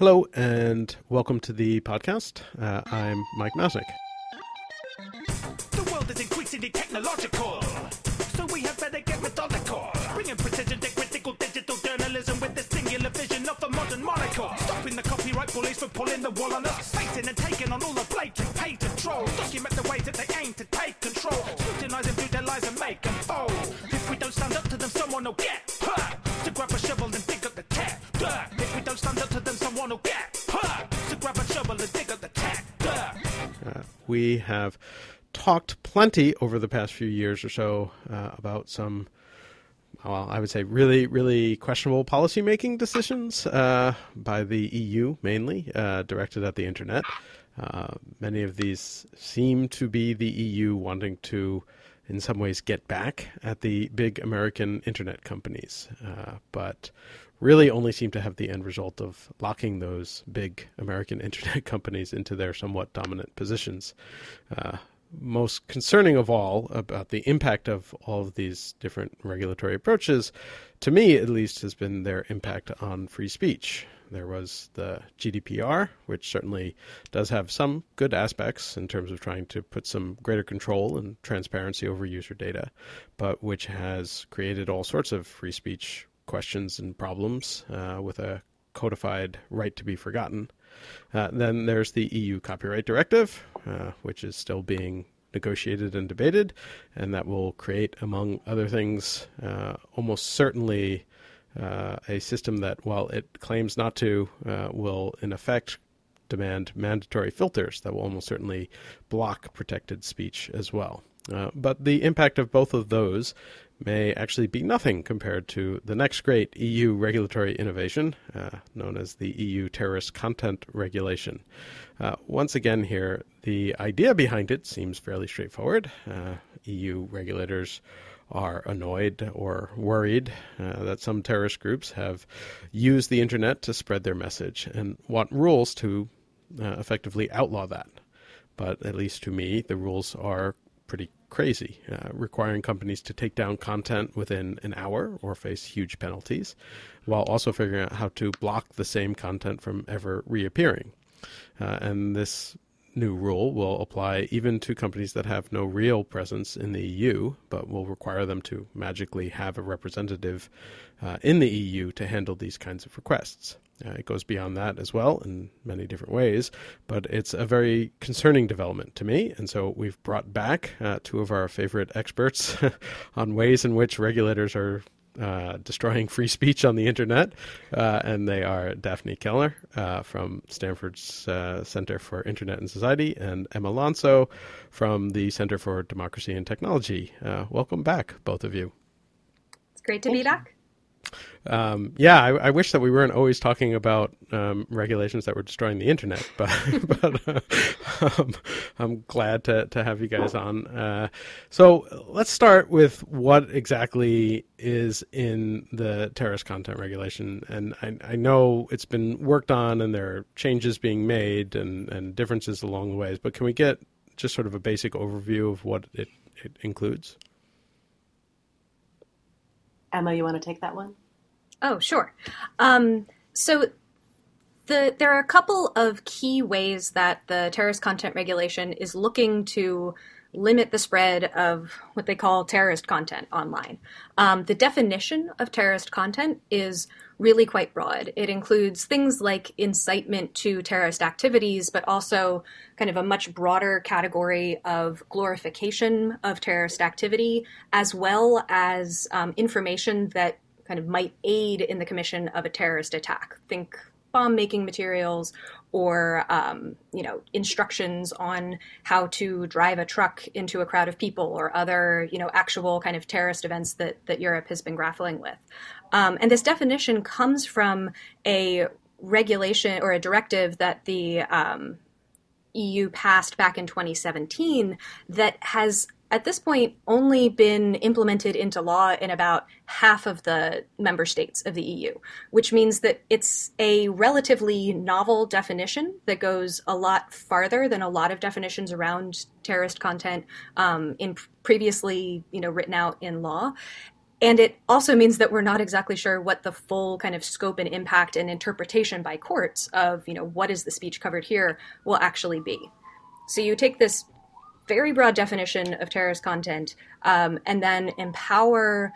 Hello, and welcome to the podcast. Uh, I'm Mike Masnick. The world is increasingly technological, so we have better get methodical. Bringing precision to critical digital journalism with the singular vision of a modern monocle. Stopping the copyright bullies from pulling the wool on us. Facing and taking on all the blatant patent trolls. Document the ways that they aim to take control. Scrutinizing through their lies and make them fold. If we don't stand up to them, someone will get hurt. To grab a shovel and To grab a shovel and dig. Uh, we have talked plenty over the past few years or so uh, about some, well, I would say really, really questionable policymaking decisions uh, by the EU, mainly uh, directed at the internet. Uh, many of these seem to be the EU wanting to, in some ways, get back at the big American internet companies, uh, but really only seem to have the end result of locking those big American internet companies into their somewhat dominant positions. Uh, most concerning of all about the impact of all of these different regulatory approaches, to me at least, has been their impact on free speech. There was the GDPR, which certainly does have some good aspects in terms of trying to put some greater control and transparency over user data, but which has created all sorts of free speech questions and problems uh, with a codified right to be forgotten. Uh, then there's the EU Copyright Directive, uh, which is still being negotiated and debated, and that will create, among other things, uh, almost certainly uh, a system that, while it claims not to, uh, will in effect demand mandatory filters that will almost certainly block protected speech as well. Uh, but the impact of both of those may actually be nothing compared to the next great EU regulatory innovation, uh, known as the EU Terrorist Content Regulation. Uh, once again, here, the idea behind it seems fairly straightforward. Uh, EU regulators are annoyed or worried uh, that some terrorist groups have used the internet to spread their message and want rules to uh, effectively outlaw that. But at least to me, the rules are pretty crazy, uh, requiring companies to take down content within an hour or face huge penalties, while also figuring out how to block the same content from ever reappearing. Uh, and this new rule will apply even to companies that have no real presence in the EU, but will require them to magically have a representative uh, in the EU to handle these kinds of requests. Uh, it goes beyond that as well in many different ways, but it's a very concerning development to me. And so we've brought back uh, two of our favorite experts on ways in which regulators are uh, destroying free speech on the internet, uh, and they are Daphne Keller uh, from Stanford's uh, Center for Internet and Society and Emma Llansó from the Center for Democracy and Technology. Uh, welcome back, both of you. It's great to be back. Um, yeah, I, I, wish that we weren't always talking about um, regulations that were destroying the internet, but but uh, um, I'm glad to to have you guys on. Uh, so let's start with what exactly is in the terrorist content regulation, and I, I know it's been worked on, and there are changes being made and and differences along the ways. But can we get just sort of a basic overview of what it, it includes? Emma, you want to take that one? Oh, sure. Um, so the, there are a couple of key ways that the terrorist content regulation is looking to limit the spread of what they call terrorist content online. Um, the definition of terrorist content is really quite broad. It includes things like incitement to terrorist activities, but also kind of a much broader category of glorification of terrorist activity, as well as um, information that kind of might aid in the commission of a terrorist attack. Think bomb making materials or um, you know instructions on how to drive a truck into a crowd of people or other you know actual kind of terrorist events that that Europe has been grappling with. Um, and this definition comes from a regulation or a directive that the um, EU passed back in 2017 that has at this point only been implemented into law in about half of the member states of the EU, which means that it's a relatively novel definition that goes a lot farther than a lot of definitions around terrorist content um, in previously, you know, written out in law. And it also means that we're not exactly sure what the full kind of scope and impact and interpretation by courts of, you know, what is the speech covered here will actually be. So you take this very broad definition of terrorist content um, and then empower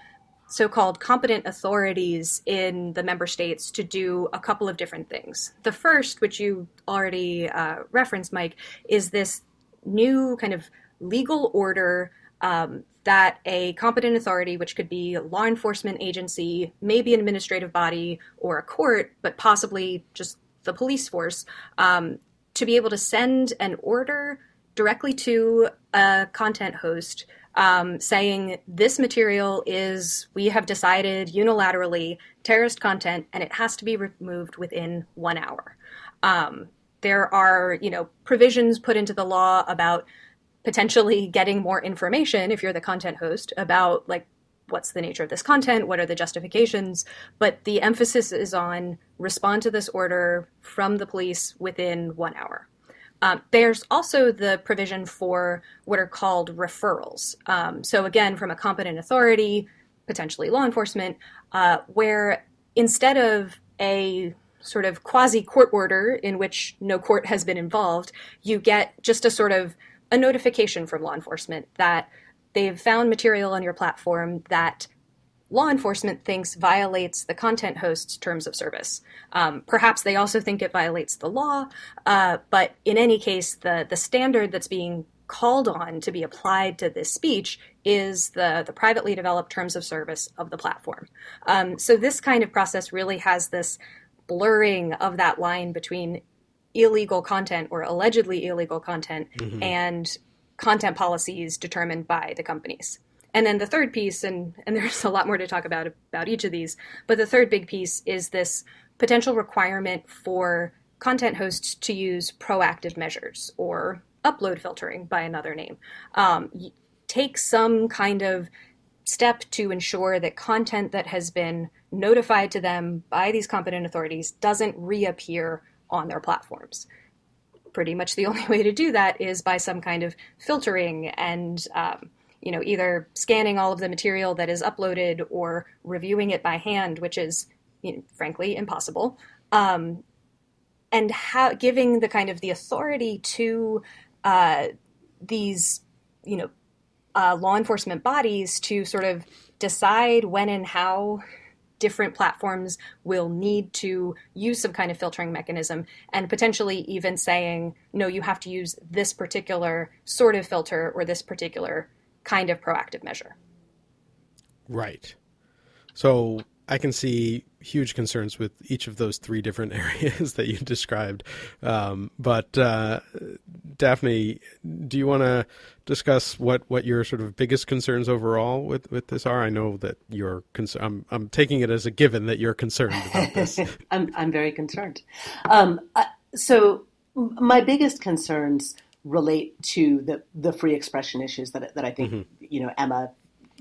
so called competent authorities in the member states to do a couple of different things. The first, which you already uh, referenced, Mike, is this new kind of legal order um, that a competent authority, which could be a law enforcement agency, maybe an administrative body or a court, but possibly just the police force, um, to be able to send an order directly to a content host um, saying this material is, we have decided unilaterally, terrorist content, and it has to be removed within one hour. Um, there are, you know, provisions put into the law about potentially getting more information if you're the content host about like what's the nature of this content what are the justifications but the emphasis is on respond to this order from the police within one hour. Um, there's also the provision for what are called referrals. Um, so again from a competent authority potentially law enforcement uh, where instead of a sort of quasi court order in which no court has been involved you get just a sort of a notification from law enforcement that they've found material on your platform that law enforcement thinks violates the content host's terms of service. Um, perhaps they also think it violates the law, uh, but in any case, the the standard that's being called on to be applied to this speech is the, the privately developed terms of service of the platform. Um, so this kind of process really has this blurring of that line between illegal content or allegedly illegal content mm-hmm. and content policies determined by the companies. And then the third piece, and, and there's a lot more to talk about about each of these, but the third big piece is this potential requirement for content hosts to use proactive measures or upload filtering by another name. Um, take some kind of step to ensure that content that has been notified to them by these competent authorities doesn't reappear on their platforms. Pretty much the only way to do that is by some kind of filtering and um, you know either scanning all of the material that is uploaded or reviewing it by hand, which is you know, frankly impossible. Um, and how, giving the kind of the authority to uh, these you know uh, law enforcement bodies to sort of decide when and how different platforms will need to use some kind of filtering mechanism and potentially even saying, no, you have to use this particular sort of filter or this particular kind of proactive measure. Right. So I can see huge concerns with each of those three different areas that you described. Um, but uh, Daphne, do you want to discuss what, what your sort of biggest concerns overall with, with this are? I know that you're concerned. I'm, I'm taking it as a given that you're concerned about this. I'm, I'm very concerned. Um, so my biggest concerns relate to the, the free expression issues that, that I think, mm-hmm. you know, Emma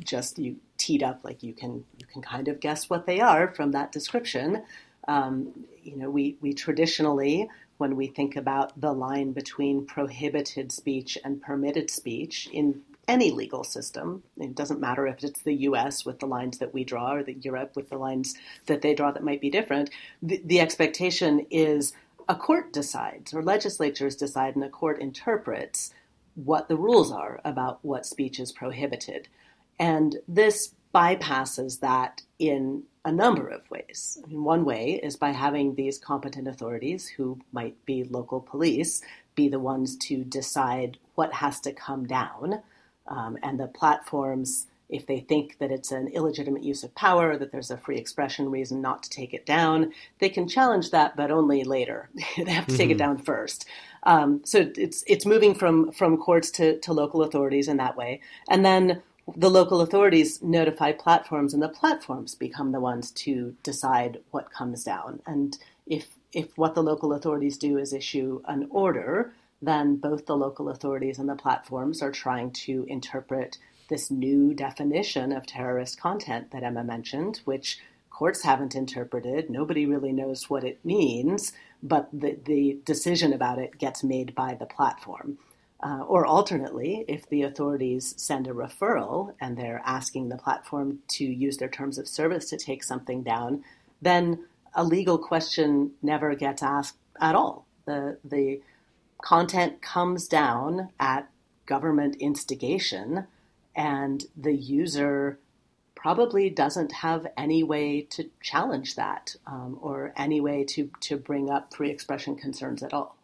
just you teed up like you can you can kind of guess what they are from that description. Um, you know, we we traditionally when we think about the line between prohibited speech and permitted speech in any legal system. It doesn't matter if it's the US with the lines that we draw or the Europe with the lines that they draw that might be different. The, the expectation is a court decides or legislatures decide and a court interprets what the rules are about what speech is prohibited. And this bypasses that in a number of ways. I mean, one way is by having these competent authorities, who might be local police, be the ones to decide what has to come down. Um, and the platforms, if they think that it's an illegitimate use of power, that there's a free expression reason not to take it down, they can challenge that, but only later. they have to mm-hmm. take it mm-hmm. down first. Um, so it's it's moving from from courts to, to local authorities in that way. And then the local authorities notify platforms, and the platforms become the ones to decide what comes down. And if if what the local authorities do is issue an order, then both the local authorities and the platforms are trying to interpret this new definition of terrorist content that Emma mentioned, which courts haven't interpreted. Nobody really knows what it means, but the, the decision about it gets made by the platform. Uh, or alternately, if the authorities send a referral and they're asking the platform to use their terms of service to take something down, then a legal question never gets asked at all. The, the content comes down at government instigation, and the user probably doesn't have any way to challenge that um, or any way to, to bring up free expression concerns at all.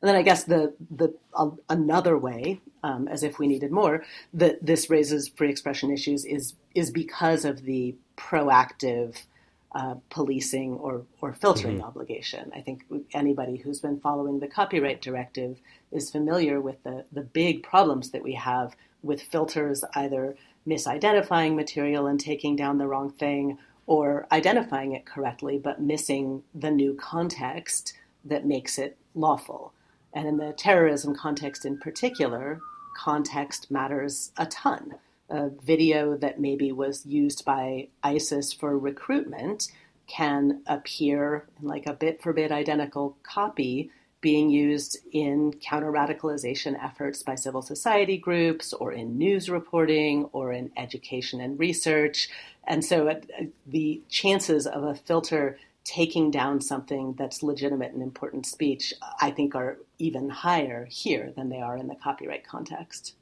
And then I guess the the uh, another way, um, as if we needed more, that this raises free expression issues is is because of the proactive uh, policing or, or filtering mm-hmm. obligation. I think anybody who's been following the copyright directive is familiar with the, the big problems that we have with filters either misidentifying material and taking down the wrong thing or identifying it correctly but missing the new context that makes it lawful. And in the terrorism context in particular, context matters a ton a video that maybe was used by ISIS for recruitment can appear in like a bit for bit identical copy being used in counter radicalization efforts by civil society groups or in news reporting or in education and research. And so uh, the chances of a filter taking down something that's legitimate and important speech, I think, are even higher here than they are in the copyright context.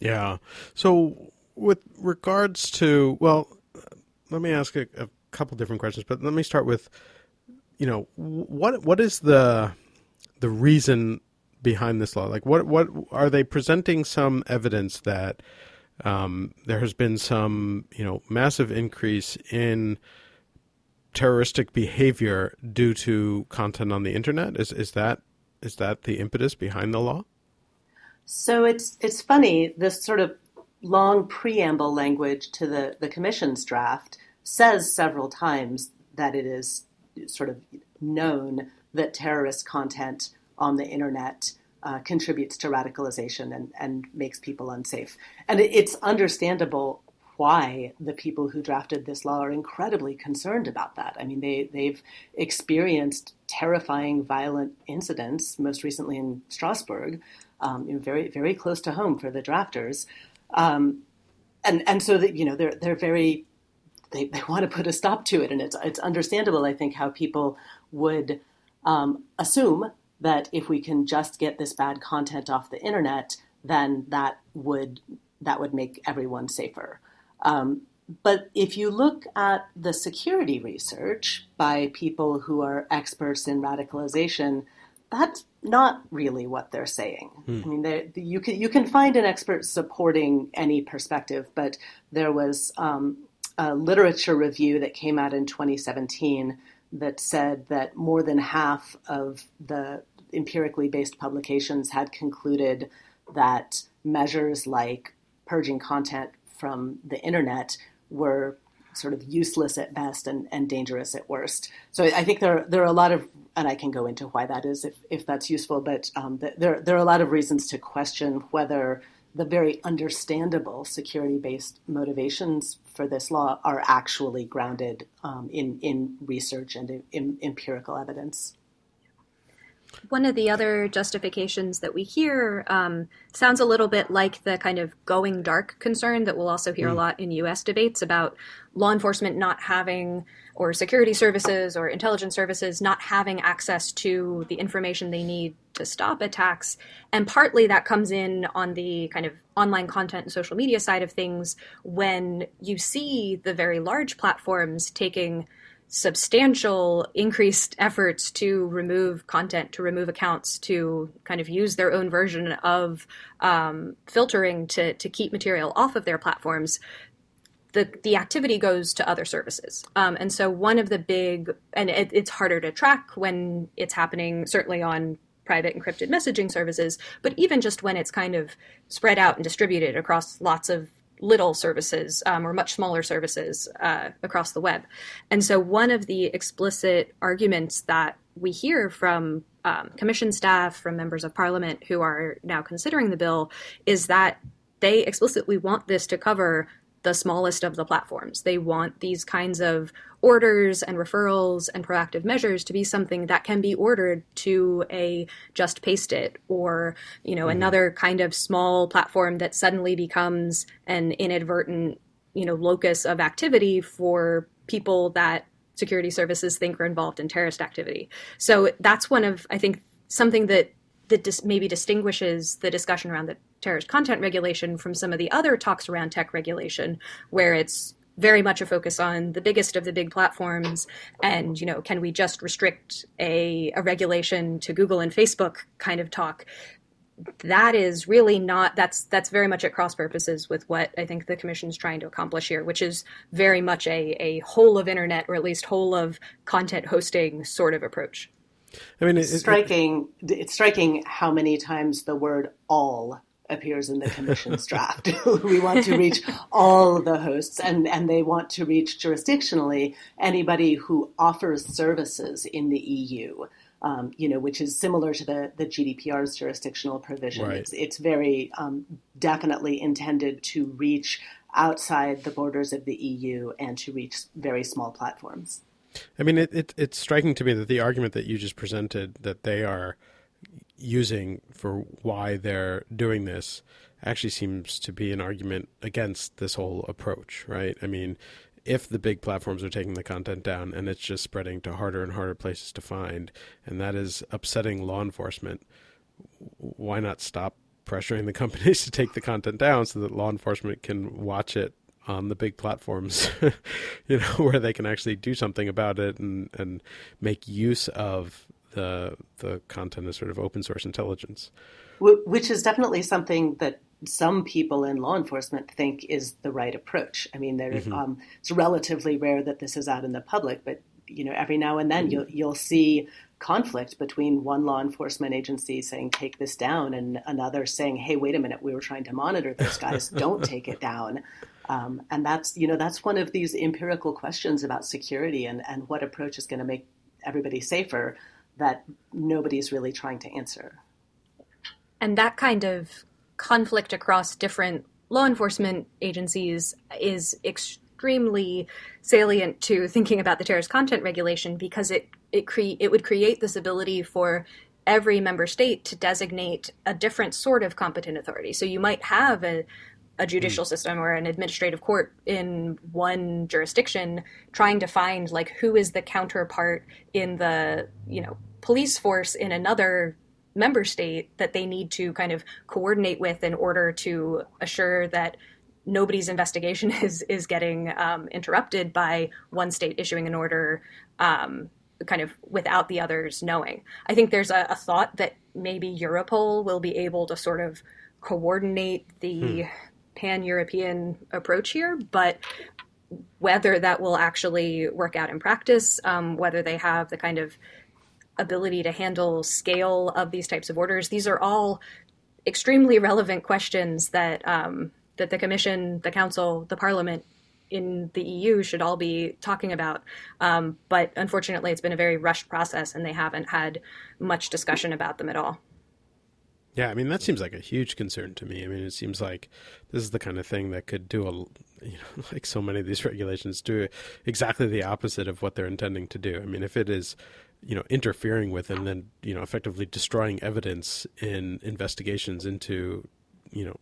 Yeah. So, with regards to, well, let me ask a, a couple different questions, but let me start with, you know, what what is the the reason behind this law? Like, what what are they presenting some evidence that um, there has been some, you know, massive increase in terroristic behavior due to content on the internet? Is is that is that the impetus behind the law? So it's it's funny this sort of long preamble language to the the commission's draft says several times that it is sort of known that terrorist content on the internet uh, contributes to radicalization and, and makes people unsafe. And it, it's understandable why the people who drafted this law are incredibly concerned about that. I mean, they, they've experienced terrifying, violent incidents, most recently in Strasbourg, um, very very close to home for the drafters, um, and and so that you know they're they're very they, they want to put a stop to it, and it's it's understandable. I think how people would um, assume that if we can just get this bad content off the internet, then that would that would make everyone safer. Um, but if you look at the security research by people who are experts in radicalization, that's not really what they're saying. Hmm. I mean, you can you can find an expert supporting any perspective, but there was um, a literature review that came out in 2017 that said that more than half of the empirically based publications had concluded that measures like purging content from the internet were sort of useless at best and, and dangerous at worst. So I think there there are a lot of and I can go into why that is if, if that's useful. But um, there there are a lot of reasons to question whether the very understandable security based motivations for this law are actually grounded um, in in research and in, in empirical evidence. One of the other justifications that we hear um, sounds a little bit like the kind of going dark concern that we'll also hear mm. a lot in US debates about law enforcement not having, or security services or intelligence services not having access to the information they need to stop attacks. And partly that comes in on the kind of online content and social media side of things when you see the very large platforms taking substantial increased efforts to remove content, to remove accounts, to kind of use their own version of um, filtering to, to keep material off of their platforms. The, the activity goes to other services. Um, and so, one of the big, and it, it's harder to track when it's happening, certainly on private encrypted messaging services, but even just when it's kind of spread out and distributed across lots of little services um, or much smaller services uh, across the web. And so, one of the explicit arguments that we hear from um, commission staff, from members of parliament who are now considering the bill, is that they explicitly want this to cover the smallest of the platforms. They want these kinds of orders and referrals and proactive measures to be something that can be ordered to a JustPaste.it or you know mm-hmm. another kind of small platform that suddenly becomes an inadvertent you know locus of activity for people that security services think are involved in terrorist activity. So that's one of I think something that that dis- maybe distinguishes the discussion around the terrorist content regulation from some of the other talks around tech regulation, where it's very much a focus on the biggest of the big platforms and you know can we just restrict a, a regulation to google and facebook kind of talk that is really not that's that's very much at cross purposes with what I think the commission is trying to accomplish here, which is very much a, a whole of internet or at least whole of content hosting sort of approach. I mean, it's striking. It, it's striking how many times the word "all" appears in the commission's draft. we want to reach all the hosts, and and they want to reach jurisdictionally anybody who offers services in the EU. Um, you know, which is similar to the, the GDPR's jurisdictional provision. Right. It's, it's very um, definitely intended to reach outside the borders of the EU and to reach very small platforms. I mean, it, it, it's striking to me that the argument that you just presented that they are using for why they're doing this actually seems to be an argument against this whole approach, right? I mean, if the big platforms are taking the content down and it's just spreading to harder and harder places to find, and that is upsetting law enforcement, why not stop pressuring the companies to take the content down so that law enforcement can watch it on the big platforms, you know, where they can actually do something about it and, and make use of the the content as sort of open source intelligence. Which is definitely something that some people in law enforcement think is the right approach. I mean, mm-hmm. um, it's relatively rare that this is out in the public, but you know, every now and then mm-hmm. you'll you'll see conflict between one law enforcement agency saying take this down and another saying, hey, wait a minute, we were trying to monitor this, guys, don't take it down. Um, and that's you know that's one of these empirical questions about security and, and what approach is going to make everybody safer that nobody's really trying to answer. And that kind of conflict across different law enforcement agencies is extremely salient to thinking about the terrorist content regulation because it it cre- it would create this ability for every member state to designate a different sort of competent authority. So you might have a a judicial mm. system or an administrative court in one jurisdiction trying to find like who is the counterpart in the you know police force in another member state that they need to kind of coordinate with in order to assure that nobody's investigation is is getting um, interrupted by one state issuing an order um, kind of without the others knowing. I think there's a, a, thought that maybe Europol will be able to sort of coordinate the hmm pan European approach here, but whether that will actually work out in practice, um, whether they have the kind of ability to handle scale of these types of orders, these are all extremely relevant questions that um, that the Commission, the Council, the Parliament in the EU should all be talking about. Um, but unfortunately, it's been a very rushed process, and they haven't had much discussion about them at all. Yeah, I mean that seems like a huge concern to me. I mean, it seems like this is the kind of thing that could do a, you know, like so many of these regulations do exactly the opposite of what they're intending to do. I mean, if it is, you know, interfering with and then you know effectively destroying evidence in investigations into, you know,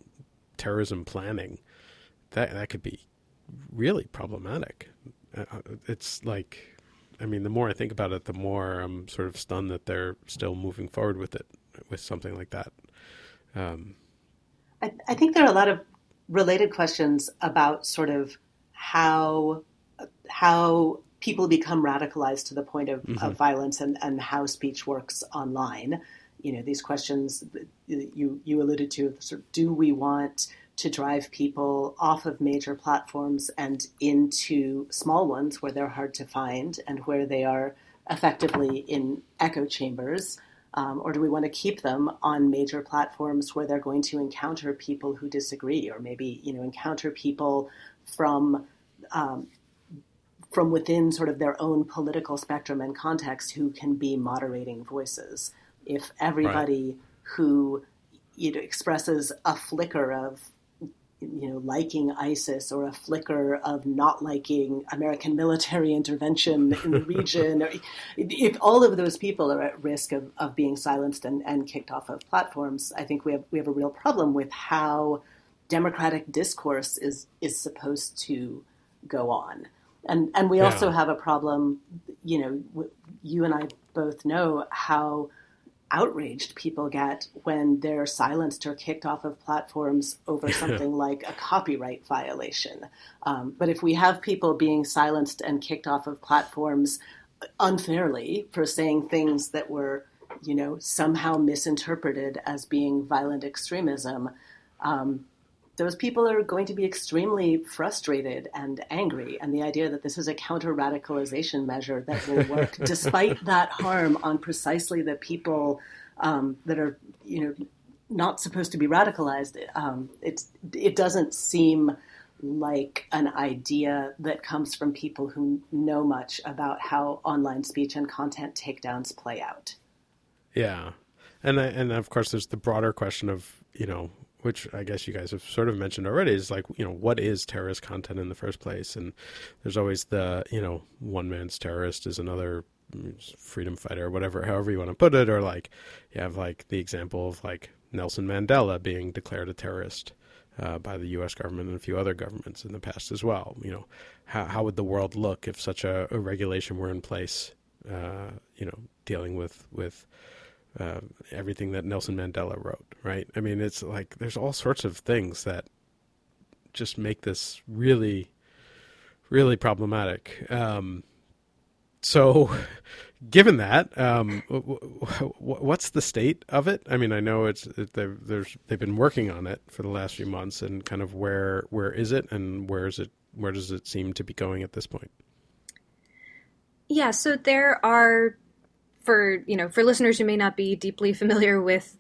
terrorism planning, that that could be really problematic. Uh, uh it's like, I mean, the more I think about it, the more I'm sort of stunned that they're still moving forward with it with something like that. Um, I, I think there are a lot of related questions about sort of how how people become radicalized to the point of, mm-hmm. of violence and, and how speech works online. You know, these questions you you alluded to. Sort of, do we want to drive people off of major platforms and into small ones where they're hard to find and where they are effectively in echo chambers? Um, or do we want to keep them on major platforms where they're going to encounter people who disagree, or maybe you know encounter people from um, from within sort of their own political spectrum and context who can be moderating voices? If everybody right. who you know, expresses a flicker of you know, liking ISIS or a flicker of not liking American military intervention in the region, if all of those people are at risk of, of being silenced and, and kicked off of platforms, I think we have we have a real problem with how democratic discourse is is supposed to go on. And and we yeah. also have a problem, you know, you and I both know how outraged people get when they're silenced or kicked off of platforms over something like a copyright violation. Um, but if we have people being silenced and kicked off of platforms unfairly for saying things that were, you know, somehow misinterpreted as being violent extremism, um, those people are going to be extremely frustrated and angry. And the idea that this is a counter radicalization measure that will work despite that harm on precisely the people um, that are, you know, not supposed to be radicalized, um, it's, it doesn't seem like an idea that comes from people who know much about how online speech and content takedowns play out. Yeah. And and of course there's the broader question of, you know, which I guess you guys have sort of mentioned already, is like, you know, what is terrorist content in the first place? And there's always the, you know, one man's terrorist is another freedom fighter or whatever, however you want to put it. Or like, you have like the example of like Nelson Mandela being declared a terrorist. Uh, by the U.S. government and a few other governments in the past as well. You know, how how would the world look if such a, a regulation were in place? Uh, you know, dealing with with uh, everything that Nelson Mandela wrote, right? I mean, it's like there's all sorts of things that just make this really, really problematic. Um, so, given that, um, what's the state of it? I mean, I know it's they've, there's they've been working on it for the last few months, and kind of where where is it, and where is it? Where does it seem to be going at this point? Yeah, so there are for you know for listeners who may not be deeply familiar with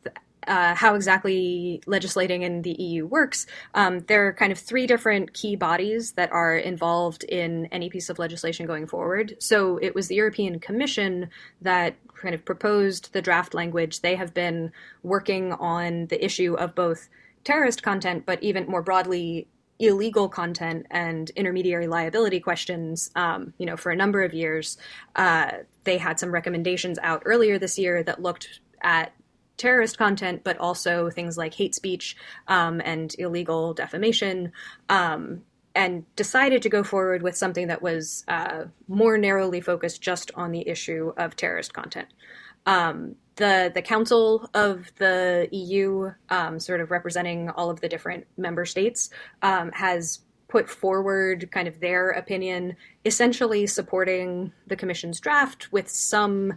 uh, how exactly legislating in the EU works, um, there are kind of three different key bodies that are involved in any piece of legislation going forward. So it was the European Commission that kind of proposed the draft language. They have been working on the issue of both terrorist content, but even more broadly, illegal content and intermediary liability questions, um, you know, for a number of years. Uh, they had some recommendations out earlier this year that looked at terrorist content, but also things like hate speech um, and illegal defamation. Um, and decided to go forward with something that was uh, more narrowly focused just on the issue of terrorist content. Um, the the Council of the EU, um, sort of representing all of the different member states, um, has put forward kind of their opinion, essentially supporting the Commission's draft with some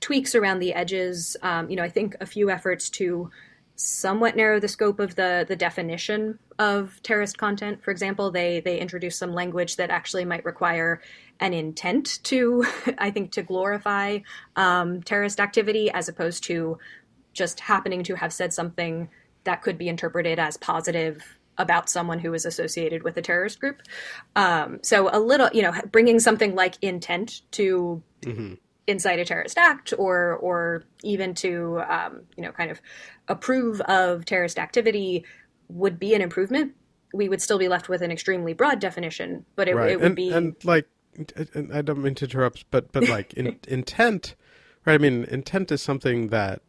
tweaks around the edges. Um, you know, I think a few efforts to somewhat narrow the scope of the the definition of terrorist content. For example, they they introduced some language that actually might require an intent to, I think, to glorify um, terrorist activity as opposed to just happening to have said something that could be interpreted as positive about someone who is associated with a terrorist group. Um, so a little, you know, bringing something like intent to mm-hmm. Incite a terrorist act, or or even to, um, you know, kind of approve of terrorist activity would be an improvement. We would still be left with an extremely broad definition, but it, right. it would and, be and like I don't mean to interrupt, but but like in, intent, right? I mean, intent is something that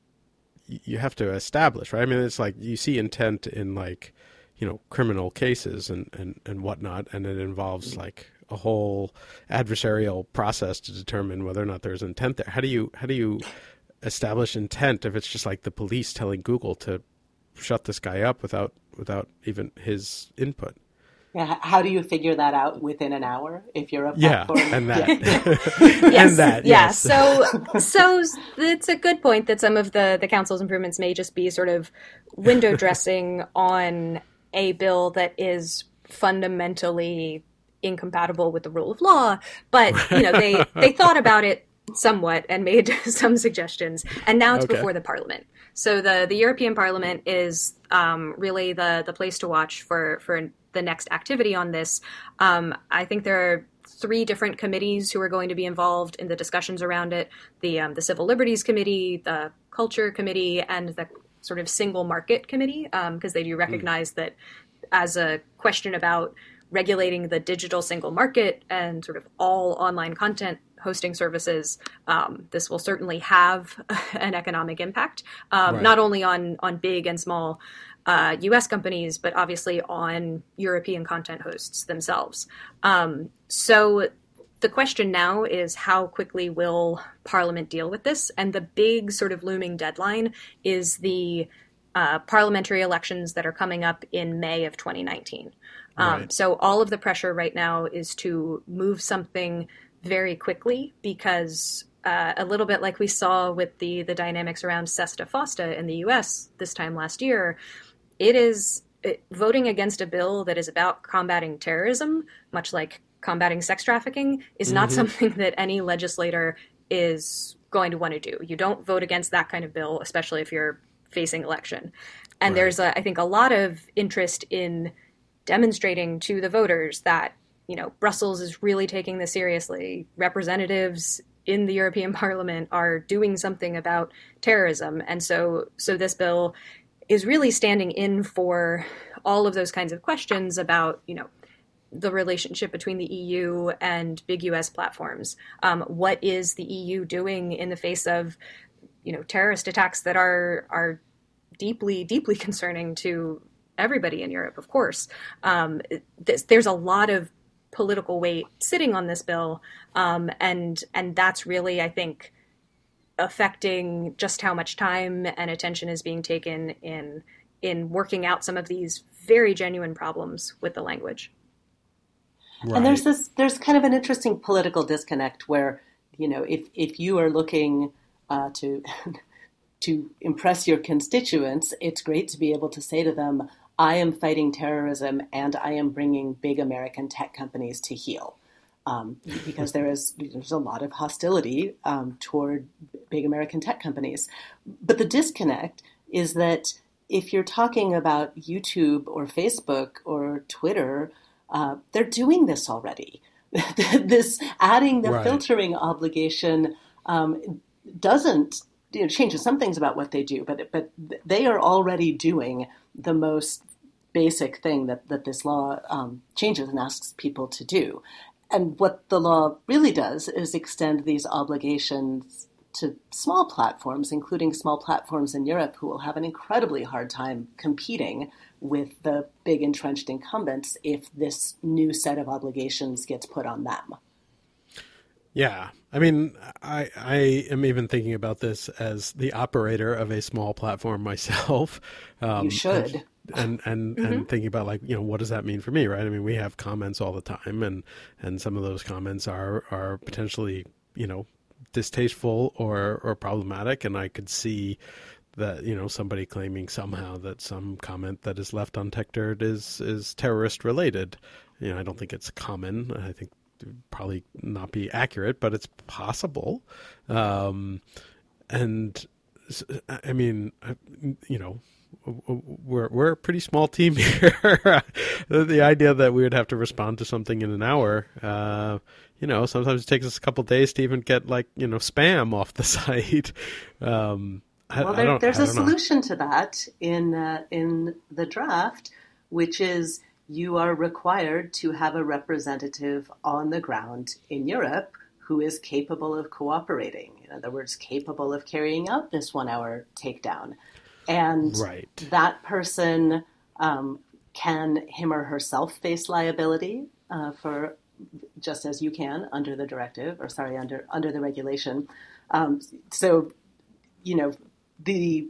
you have to establish, right? I mean, it's like you see intent in like you know criminal cases and and and whatnot, and it involves like a whole adversarial process to determine whether or not there's intent there. How do you how do you establish intent if it's just like the police telling Google to shut this guy up without without even his input? Yeah, how do you figure that out within an hour if you're a platform? Yeah, and that. yes. and that. Yeah. Yes. So, so it's a good point that some of the the council's improvements may just be sort of window dressing on a bill that is fundamentally incompatible with the rule of law. But you know, they they thought about it somewhat and made some suggestions, and now it's okay. before the parliament. So the the European Parliament is um, really the the place to watch for for the next activity on this. Um, I think there are three different committees who are going to be involved in the discussions around it: the um, the Civil Liberties Committee, the Culture Committee, and the sort of Single Market Committee, because um, they do recognize mm. that as a question about regulating the digital single market and sort of all online content hosting services, um, this will certainly have an economic impact, um, Right. not only on on big and small uh, U.S. companies, but obviously on European content hosts themselves. Um, so the question now is how quickly will Parliament deal with this? And the big sort of looming deadline is the uh, parliamentary elections that are coming up in May of 2019. Um, Right. So all of the pressure right now is to move something very quickly because uh, a little bit like we saw with the the dynamics around Sesta Fosta in the U.S. this time last year, it is it, voting against a bill that is about combating terrorism, much like combating sex trafficking, is not something that any legislator is going to want to do. You don't vote against that kind of bill, especially if you're facing election. And there's, a, I think, a lot of interest in demonstrating to the voters that you know Brussels is really taking this seriously. Representatives in the European Parliament are doing something about terrorism, and so so this bill is really standing in for all of those kinds of questions about you know the relationship between the EU and big US platforms. Um, what is the EU doing in the face of you know terrorist attacks that are are deeply deeply concerning to everybody in Europe, of course. Um, this, there's a lot of political weight sitting on this bill, um, and and that's really, I think, affecting just how much time and attention is being taken in in working out some of these very genuine problems with the language. And there's this there's kind of an interesting political disconnect where you know if if you are looking uh, to to impress your constituents, it's great to be able to say to them, "I am fighting terrorism and I am bringing big American tech companies to heel." Um, because there is there's a lot of hostility um, toward big American tech companies, but the disconnect is that if you're talking about YouTube or Facebook or Twitter, uh, they're doing this already. this adding the Right. filtering obligation um, doesn't you know, changes some things about what they do, but but they are already doing the most basic thing that, that this law um, changes and asks people to do. And what the law really does is extend these obligations to small platforms, including small platforms in Europe, who will have an incredibly hard time competing with the big entrenched incumbents if this new set of obligations gets put on them. Yeah, I mean, I I am even thinking about this as the operator of a small platform myself. Um, You should. And and and thinking about like you know what does that mean for me, right? I mean, we have comments all the time, and and some of those comments are are potentially you know distasteful or or problematic, and I could see that you know somebody claiming somehow that some comment that is left untectored is is terrorist related. You know, I don't think it's common. I think probably not be accurate, but it's possible. Um, and I mean, you know, we're we're a pretty small team here. the, idea that we would have to respond to something in an hour, uh, you know, sometimes it takes us a couple days to even get like you know spam off the site. Um, I, Well, there, there's a know. solution to that in uh, in the draft, which is you are required to have a representative on the ground in Europe who is capable of cooperating. In other words, capable of carrying out this one-hour takedown, and Right. that person um, can him or herself face liability uh, for just as you can under the directive, or sorry, under under the regulation. Um, so you know, the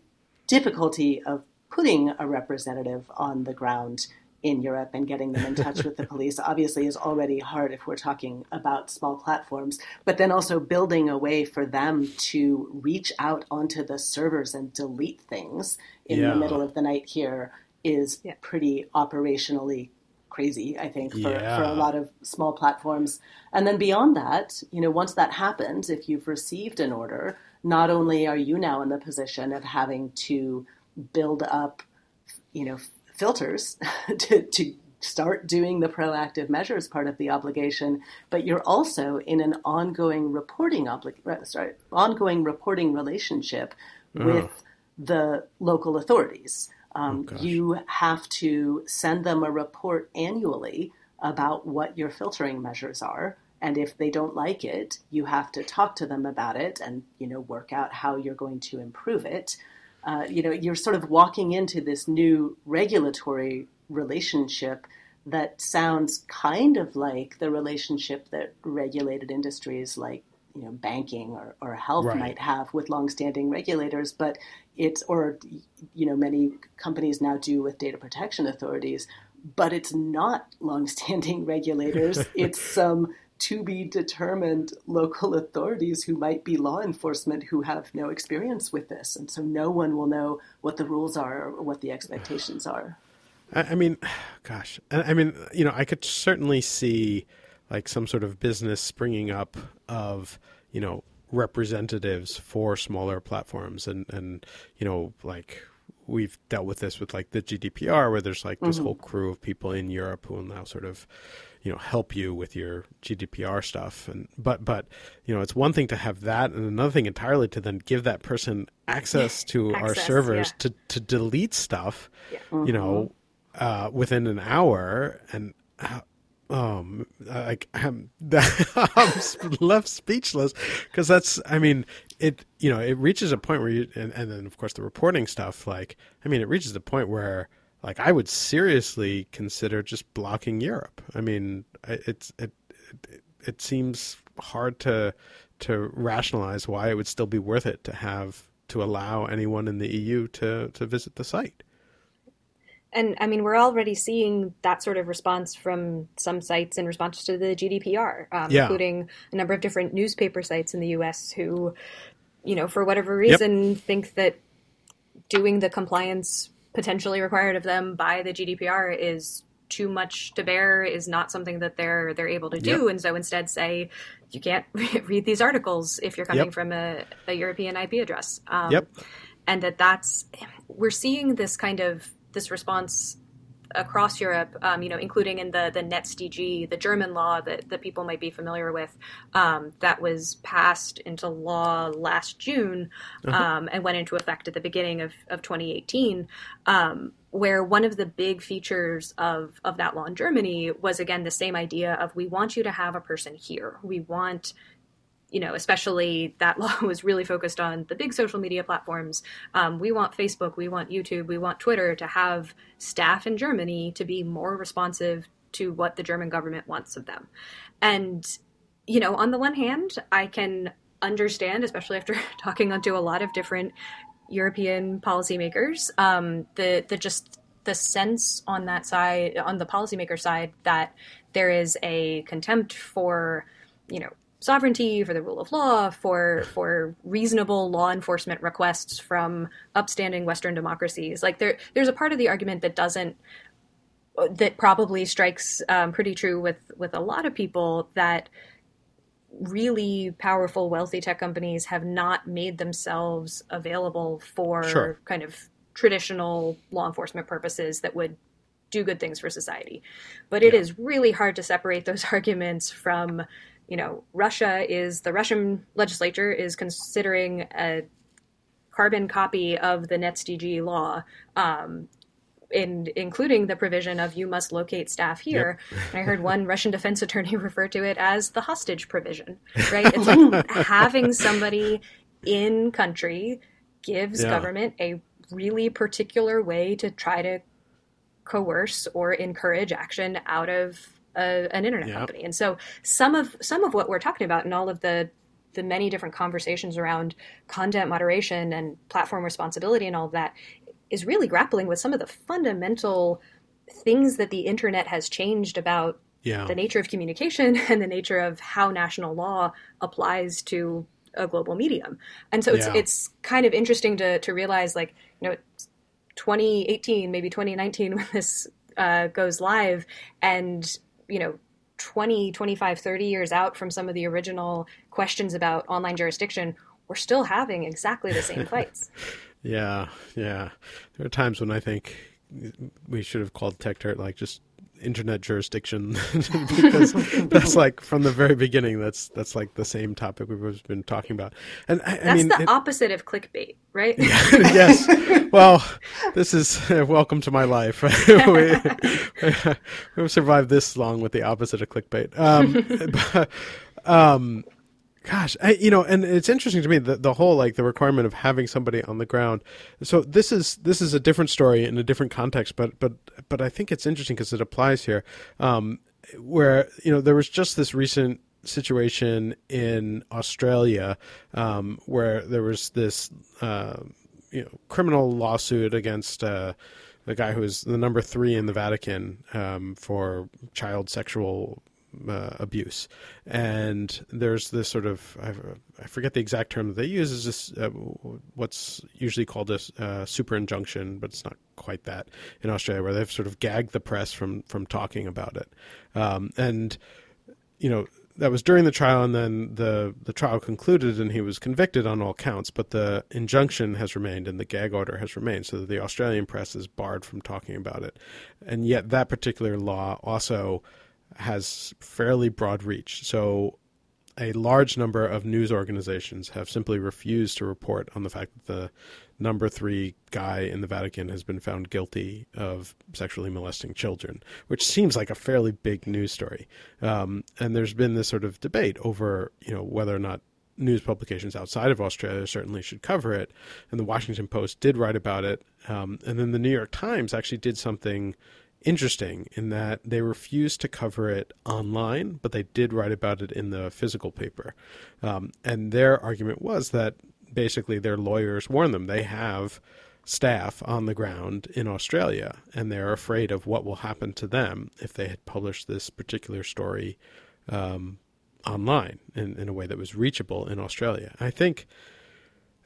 difficulty of putting a representative on the ground in Europe and getting them in touch with the police obviously is already hard if we're talking about small platforms, but then also building a way for them to reach out onto the servers and delete things in Yeah. the middle of the night here is Yeah. pretty operationally crazy, I think, for, for a lot of small platforms. And then beyond that, you know, once that happens, if you've received an order, not only are you now in the position of having to build up, you know, filters to, to start doing the proactive measures part of the obligation, but you're also in an ongoing reporting obli- sorry, ongoing reporting relationship with the local authorities. Um, gosh. you have to send them a report annually about what your filtering measures are. And if they don't like it, you have to talk to them about it and you know work out how you're going to improve it. Uh, you know, you're sort of walking into this new regulatory relationship that sounds kind of like the relationship that regulated industries like you know banking or, or health Right. might have with longstanding regulators, but it's or you know many companies now do with data protection authorities, but it's not longstanding regulators. it's some to be determined local authorities who might be law enforcement who have no experience with this, and so no one will know what the rules are or what the expectations are. I, mean, gosh, I, I mean, you know, I could certainly see like some sort of business springing up of you know representatives for smaller platforms, and and you know, like we've dealt with this with like the GDPR, where there's like this mm-hmm. whole crew of people in Europe who will now sort of you know help you with your GDPR stuff. And but but you know it's one thing to have that and another thing entirely to then give that person access to our servers yeah. to to delete stuff you know uh, within an hour. And uh, um like I'm, I'm left speechless. Because that's I mean it you know it reaches a point where you and, and then of course the reporting stuff like I mean it reaches a point where like I would seriously consider just blocking Europe. I mean, it's it it, it seems hard to to rationalize why it would still be worth it to have to allow anyone in the EU to to visit the site. And I mean, we're already seeing that sort of response from some sites in response to the GDPR, um, Yeah. including a number of different newspaper sites in the U.S. who, you know, for whatever reason, think that doing the compliance potentially required of them by the GDPR is too much to bear, is not something that they're they're able to do, Yep. and so instead say you can't read these articles if you're coming Yep. from a, a European IP address. Um, Yep. and that that's we're seeing this kind of this response across Europe, um, you know, including in the the NetzDG, the German law that, that people might be familiar with, um, that was passed into law last June um, and went into effect at the beginning of, of 2018. Um, where one of the big features of, of that law in Germany was again the same idea of we want you to have a person here. We want you know, especially that law was really focused on the big social media platforms. Um, we want Facebook, we want YouTube, we want Twitter to have staff in Germany to be more responsive to what the German government wants of them. And, you know, on the one hand, I can understand, especially after talking to a lot of different European policymakers, um, the the just the sense on that side, on the policymaker side, that there is a contempt for, you know, sovereignty, for the rule of law, for for reasonable law enforcement requests from upstanding Western democracies. Like there, there's a part of the argument that doesn't that probably strikes um, pretty true with with a lot of people that really powerful wealthy tech companies have not made themselves available for Sure. kind of traditional law enforcement purposes that would do good things for society but it is really hard to separate those arguments from you know russia is the russian legislature is considering a carbon copy of the NetzDG law, um, in, including the provision of you must locate staff here. And I heard one Russian defense attorney refer to it as the hostage provision, right? It's like having somebody in country gives Yeah. government a really particular way to try to coerce or encourage action out of a, an internet Yep. company. And so some of some of what we're talking about and all of the the many different conversations around content moderation and platform responsibility and all of that is really grappling with some of the fundamental things that the internet has changed about Yeah. the nature of communication and the nature of how national law applies to a global medium. And so it's Yeah. it's kind of interesting to to realize like, you know, 2018, maybe 2019 when this uh, goes live and, you know, 20, 25, 30 years out from some of the original questions about online jurisdiction, we're still having exactly the same fights. Yeah, yeah. There are times when I think we should have called Techdirt like just internet jurisdiction because that's like from the very beginning. That's that's like the same topic we've been talking about. And I, That's I mean, the it- opposite of clickbait, right? yes. Well, this is uh, welcome to my life. we, we've survived this long with the opposite of clickbait. Um, but, um, gosh, I, you know, and it's interesting to me the the whole like the requirement of having somebody on the ground. So this is this is a different story in a different context, but but but I think it's interesting because it applies here. Um, where you know there was just this recent situation in Australia um, where there was this uh, you know criminal lawsuit against uh, the guy who was the number three in the Vatican um, for child sexual uh, abuse, and there's this sort of I, I forget the exact term that they use is this uh, what's usually called a uh, super injunction, but it's not quite that in Australia, where they've sort of gagged the press from from talking about it, um, and you know that was during the trial, and then the the trial concluded, and he was convicted on all counts. But the injunction has remained, and the gag order has remained, so that the Australian press is barred from talking about it. And yet, that particular law also has fairly broad reach. So, a large number of news organizations have simply refused to report on the fact that the number three guy in the Vatican has been found guilty of sexually molesting children, which seems like a fairly big news story. Um, and there's been this sort of debate over, you know, whether or not news publications outside of Australia certainly should cover it. And the Washington Post did write about it. Um, and then the New York Times actually did something interesting in that they refused to cover it online, but they did write about it in the physical paper. Um, and their argument was that basically their lawyers warned them they have staff on the ground in Australia, and they're afraid of what will happen to them if they had published this particular story um, online in, in a way that was reachable in Australia. I think.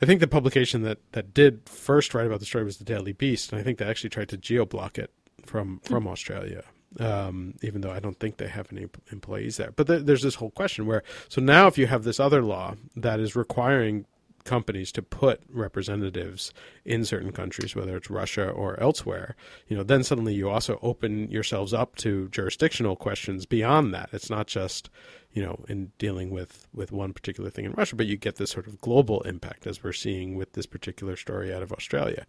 I think the publication that, that did first write about the story was the Daily Beast, and I think they actually tried to geo-block it from from Australia. Um, even though I don't think they have any employees there, but there, there's this whole question where so now if you have this other law that is requiring companies to put representatives in certain countries, whether it's Russia or elsewhere, you know, then suddenly you also open yourselves up to jurisdictional questions beyond that. It's not just, you know, in dealing with, with one particular thing in Russia, but you get this sort of global impact as we're seeing with this particular story out of Australia.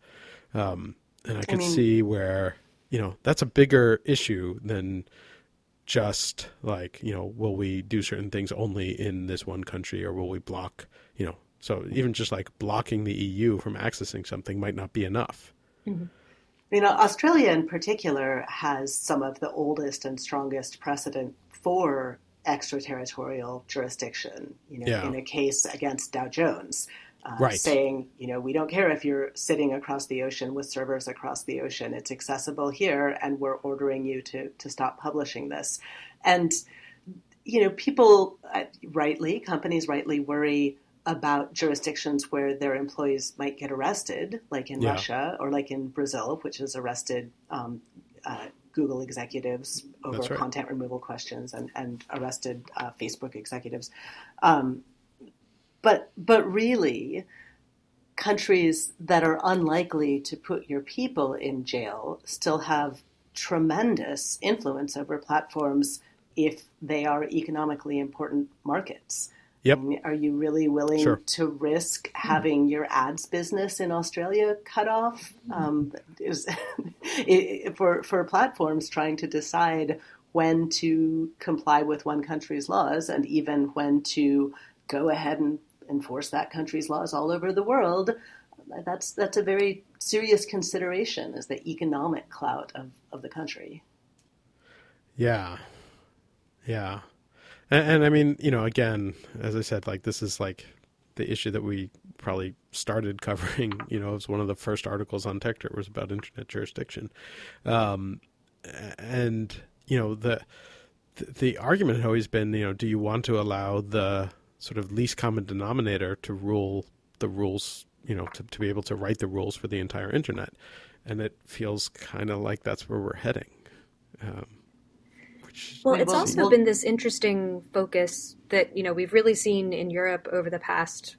Um, and I can mean- see where, you know, that's a bigger issue than just like, you know, will we do certain things only in this one country or will we block, you know, so even just like blocking the EU from accessing something might not be enough. Mm-hmm. You know, Australia in particular has some of the oldest and strongest precedent for extraterritorial jurisdiction. You know, Yeah. in a case against Dow Jones, uh, Right. saying, you know, we don't care if you're sitting across the ocean with servers across the ocean; it's accessible here, and we're ordering you to to stop publishing this. And you know, people uh, rightly, companies rightly worry about jurisdictions where their employees might get arrested, like in Yeah. Russia or like in Brazil, which has arrested um, uh, Google executives over right. content removal questions and, and arrested uh, Facebook executives. Um, but but really, countries that are unlikely to put your people in jail still have tremendous influence over platforms if they are economically important markets. Yep. I mean, are you really willing Sure. to risk having your ads business in Australia cut off? Um, is, for for platforms trying to decide when to comply with one country's laws and even when to go ahead and enforce that country's laws all over the world, that's that's a very serious consideration is the economic clout of, of the country. Yeah. Yeah. And, and I mean, you know, again, as I said, like this is like the issue that we probably started covering, you know, it was one of the first articles on Techdirt was about internet jurisdiction. Um, and, you know, the, the argument had always been, you know, do you want to allow the sort of least common denominator to rule the rules, you know, to, to be able to write the rules for the entire internet? And it feels kind of like that's where we're heading. Um, Well, it's also been this interesting focus that you know we've really seen in Europe over the past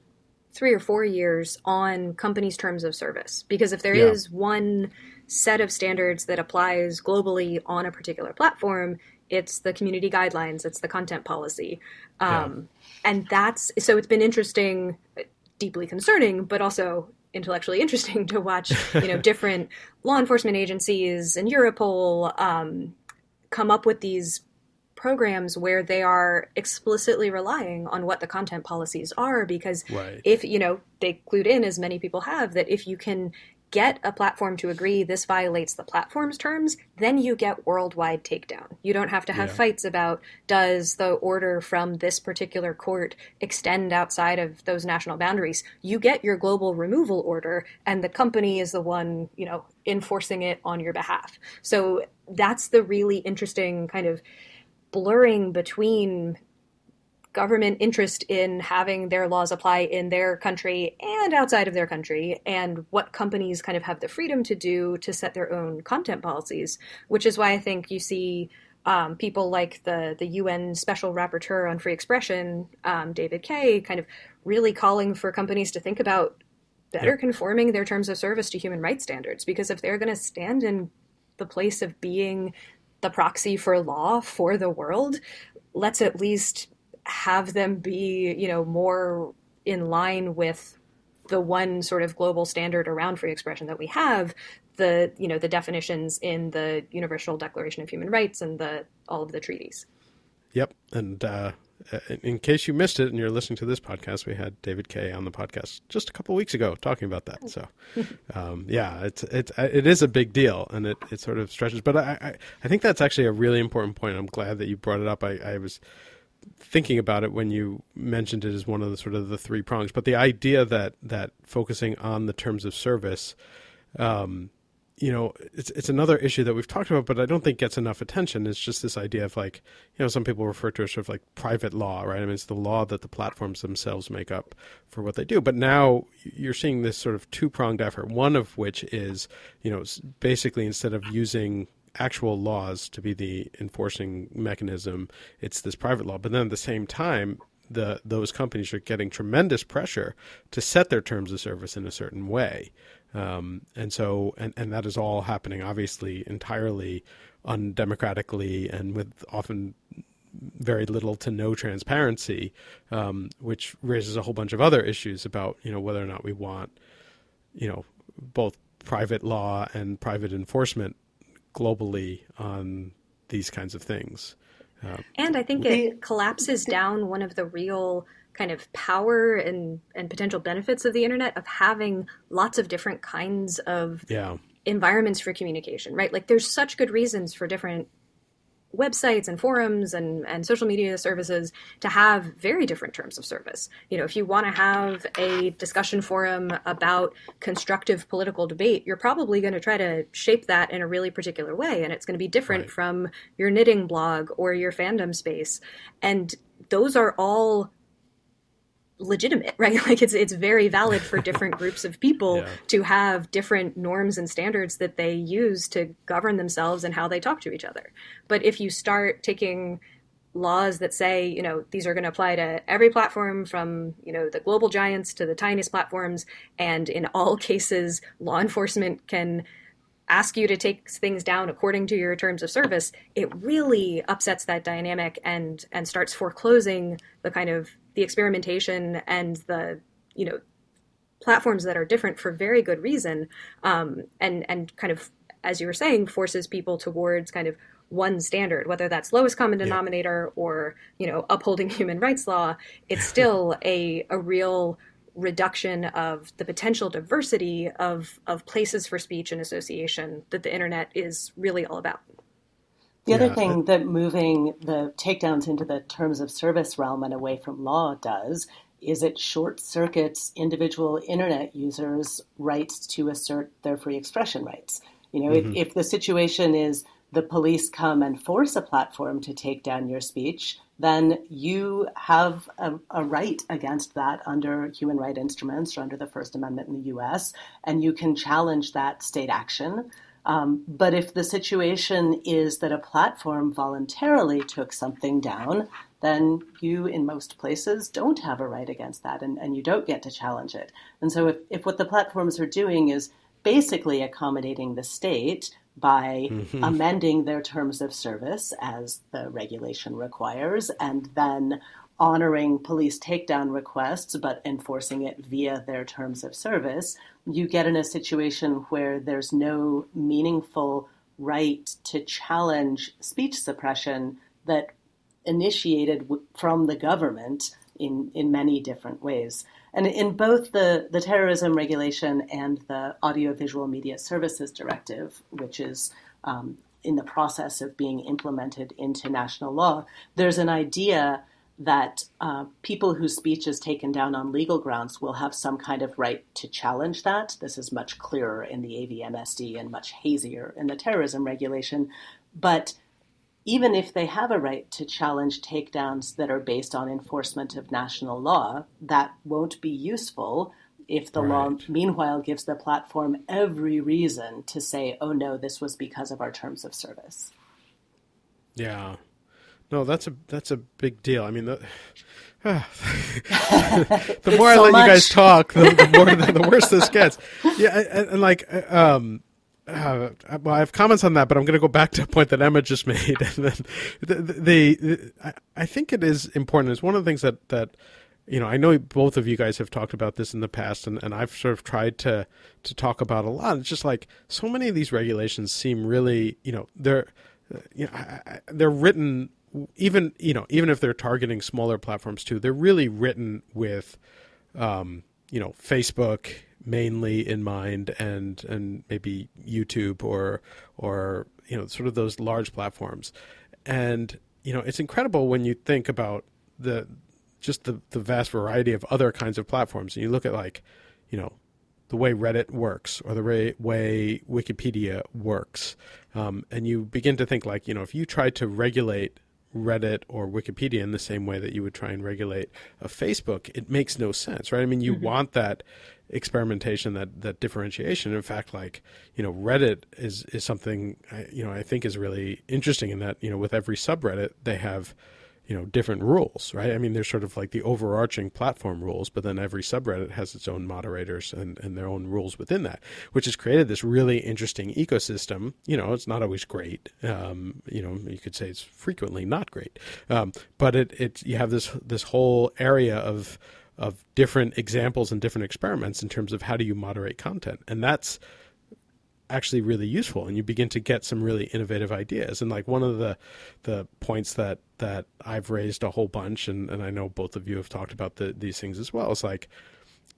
three or four years on companies' terms of service. Because if there yeah. is one set of standards that applies globally on a particular platform, it's the community guidelines, it's the content policy. Um. And that's so it's been interesting, deeply concerning, but also intellectually interesting to watch, you know, different law enforcement agencies and Europol um, come up with these programs where they are explicitly relying on what the content policies are because right. if you know they clued in as many people have that if you can get a platform to agree this violates the platform's terms, then you get worldwide takedown. You don't have to have yeah. fights about does the order from this particular court extend outside of those national boundaries. You get your global removal order, and the company is the one, you know, enforcing it on your behalf. So that's the really interesting kind of blurring between government interest in having their laws apply in their country and outside of their country, and what companies kind of have the freedom to do to set their own content policies, which is why I think you see um, people like the the UN Special Rapporteur on Free Expression, um, David Kaye, kind of really calling for companies to think about better yep. conforming their terms of service to human rights standards. Because if they're going to stand in the place of being the proxy for law for the world, let's at least have them be, you know, more in line with the one sort of global standard around free expression that we have the you know the definitions in the universal declaration of human rights and the all of the treaties. Yep. And uh, in case you missed it and you're listening to this podcast we had david Kaye on the podcast just a couple weeks ago talking about that. So um, yeah it's it's it is a big deal and it, it sort of stretches. But I, I, I think that's actually a really important point. I'm glad that you brought it up. I, I was thinking about it when you mentioned it as one of the sort of the three prongs. But the idea that that focusing on the terms of service, um, you know, it's it's another issue that we've talked about, but I don't think gets enough attention. It's just this idea of like, you know, some people refer to it sort of like private law, right? I mean, it's the law that the platforms themselves make up for what they do. But now you're seeing this sort of two pronged effort. One of which is, you know, basically instead of using actual laws to be the enforcing mechanism. It's this private law. But then at the same time, the those companies are getting tremendous pressure to set their terms of service in a certain way. Um, and so, and, and that is all happening obviously entirely undemocratically and with often very little to no transparency, um, which raises a whole bunch of other issues about you know whether or not we want you know both private law and private enforcement globally on these kinds of things. Uh, and I think it collapses down one of the real kind of power and, and potential benefits of the internet of having lots of different kinds of yeah. environments for communication, right? Like there's such good reasons for different websites and forums and, and social media services to have very different terms of service. You know, if you want to have a discussion forum about constructive political debate, you're probably going to try to shape that in a really particular way. And it's going to be different right. from your knitting blog or your fandom space. And those are all legitimate, right? Like it's it's very valid for different groups of people yeah. to have different norms and standards that they use to govern themselves and how they talk to each other. But if you start taking laws that say, you know, these are going to apply to every platform from, you know, the global giants to the tiniest platforms and in all cases law enforcement can ask you to take things down according to your terms of service, it really upsets that dynamic and and starts foreclosing the kind of the experimentation and the you know platforms that are different for very good reason um, and and kind of as you were saying forces people towards kind of one standard whether that's lowest common denominator yeah. or you know upholding human rights law it's still a a real reduction of the potential diversity of of places for speech and association that the internet is really all about the yeah. other thing that moving the takedowns into the terms of service realm and away from law does is it short circuits individual internet users' rights to assert their free expression rights. You know, mm-hmm. if, if the situation is the police come and force a platform to take down your speech, then you have a, a, right against that under human right instruments or under the First Amendment in the US, and you can challenge that state action. Um, but if the situation is that a platform voluntarily took something down, then you, in most places, don't have a right against that and, and you don't get to challenge it. And so, if, if what the platforms are doing is basically accommodating the state by mm-hmm. amending their terms of service as the regulation requires and then honoring police takedown requests but enforcing it via their terms of service, you get in a situation where there's no meaningful right to challenge speech suppression that initiated from the government in, in many different ways. And in both the, the terrorism regulation and the Audiovisual Media Services Directive, which is um, in the process of being implemented into national law, there's an idea that uh, people whose speech is taken down on legal grounds will have some kind of right to challenge that. This is much clearer in the AVMSD and much hazier in the terrorism regulation. But even if they have a right to challenge takedowns that are based on enforcement of national law, that won't be useful if the right. law, meanwhile, gives the platform every reason to say, oh no, this was because of our terms of service. Yeah. No, that's a that's a big deal. I mean, the, uh, the more so I let much. you guys talk, the, the more the, the, worse this gets. Yeah, and, and like, uh, um, uh, well, I have comments on that, but I'm going to go back to a point that Emma just made. And then the, the, the I, I think it is important. It's one of the things that that you know I know both of you guys have talked about this in the past, and, and I've sort of tried to to talk about a lot. It's just like so many of these regulations seem really, you know, they're you know I, I, they're written even you know even if they're targeting smaller platforms too, they're really written with um, you know Facebook mainly in mind and and maybe YouTube or or you know sort of those large platforms. And you know it's incredible when you think about the just the the vast variety of other kinds of platforms. And you look at like you know the way Reddit works or the way, way Wikipedia works. Um, and you begin to think like you know if you try to regulate Reddit or Wikipedia in the same way that you would try and regulate a Facebook, it makes no sense, right? I mean, you mm-hmm. want that experimentation, that that differentiation. In fact, like you know, Reddit is is something you know I think is really interesting in that you know with every subreddit they have you know different rules right? I mean there's sort of like the overarching platform rules but then every subreddit has its own moderators and, and their own rules within that which has created this really interesting ecosystem. You know it's not always great. Um, you know you could say it's frequently not great. Um, but it, it you have this this whole area of of different examples and different experiments in terms of how do you moderate content. And that's actually really useful and you begin to get some really innovative ideas. And like one of the the points that that I've raised a whole bunch and, and I know both of you have talked about the, these things as well is like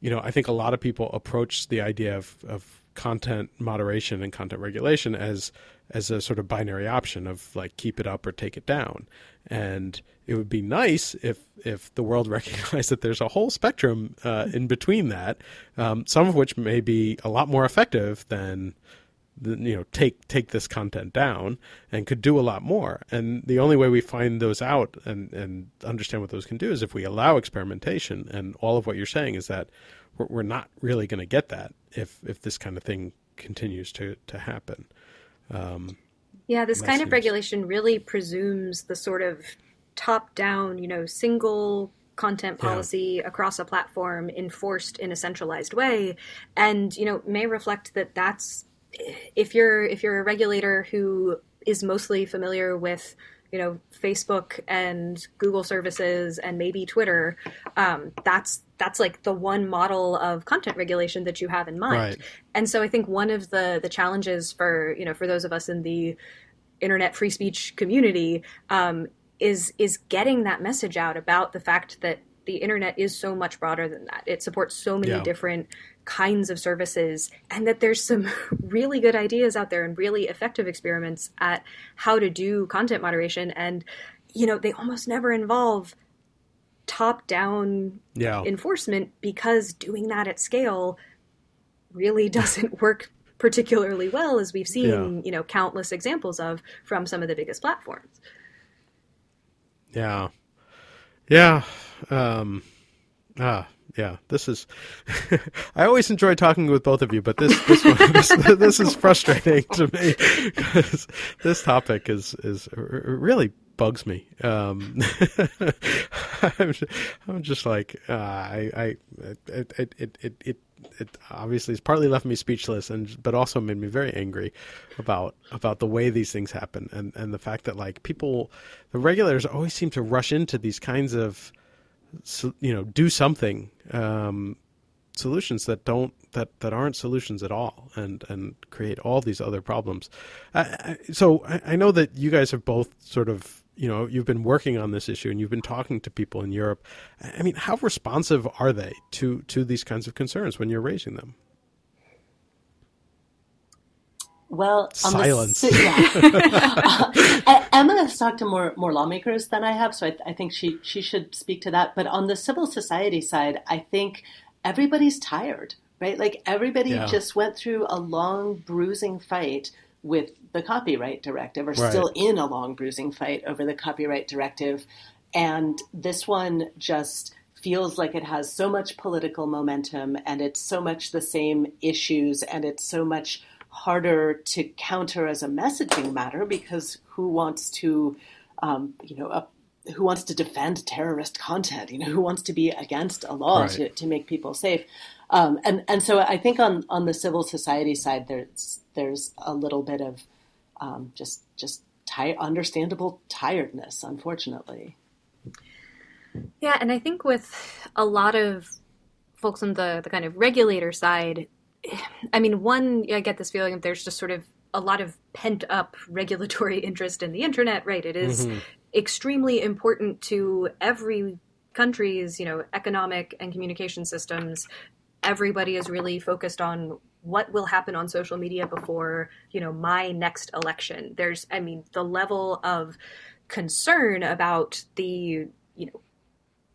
you know I think a lot of people approach the idea of, of content moderation and content regulation as as a sort of binary option of like keep it up or take it down. And it would be nice if if the world recognized that there's a whole spectrum uh, in between that um, some of which may be a lot more effective than you know take take this content down and could do a lot more. And the only way we find those out and and understand what those can do is if we allow experimentation. And all of what you're saying is that we're, we're not really going to get that if if this kind of thing continues to to happen. Um, yeah this kind seems... of regulation really presumes the sort of top down you know single content policy yeah. across a platform enforced in a centralized way. And you know may reflect that that's if you're if you're a regulator who is mostly familiar with you know Facebook and Google services and maybe Twitter, um, that's that's like the one model of content regulation that you have in mind. Right. And so I think one of the the challenges for you know for those of us in the internet free speech community um, is is getting that message out about the fact that the internet is so much broader than that. It supports so many yeah. different kinds of services and that there's some really good ideas out there and really effective experiments at how to do content moderation. And you know they almost never involve top down yeah. enforcement because doing that at scale really doesn't work particularly well as we've seen yeah. you know countless examples of from some of the biggest platforms. Yeah. Yeah. Um ah yeah, this is. I always enjoy talking with both of you, but this this one, this, this is frustrating to me because this topic is is really bugs me. Um, I'm, just, I'm, just, like uh, I, I it, it, it, it, it obviously has partly left me speechless, and but also made me very angry about about the way these things happen, and and the fact that like people, the regulators always seem to rush into these kinds of, you know, do something um, solutions that don't that that aren't solutions at all and and create all these other problems. So I, I, know that you guys have both sort of you know you've been working on this issue and you've been talking to people in Europe. I mean how responsive are they to to these kinds of concerns when you're raising them well, silence. The, yeah. uh, Emma has talked to more more lawmakers than I have, so I, I, think she she should speak to that. But on the civil society side, I think everybody's tired, right? Like everybody yeah. just went through a long bruising fight with the copyright directive, or right. still in a long bruising fight over the copyright directive. And this one just feels like it has so much political momentum and it's so much the same issues and it's so much harder to counter as a messaging matter because who wants to, um, you know, who wants to defend terrorist content, you know, who wants to be against a law right. to, to make people safe. Um, and and so I think on, on the civil society side, there's there's a little bit of um, just just ti- understandable tiredness, unfortunately. Yeah, and I think with a lot of folks on the the kind of regulator side, I mean, one I get this feeling that there's just sort of a lot of pent up regulatory interest in the internet, right? It is, mm-hmm extremely important to every country's, you know, economic and communication systems. Everybody is really focused on what will happen on social media before, you know, my next election. There's, I mean, the level of concern about the, you know,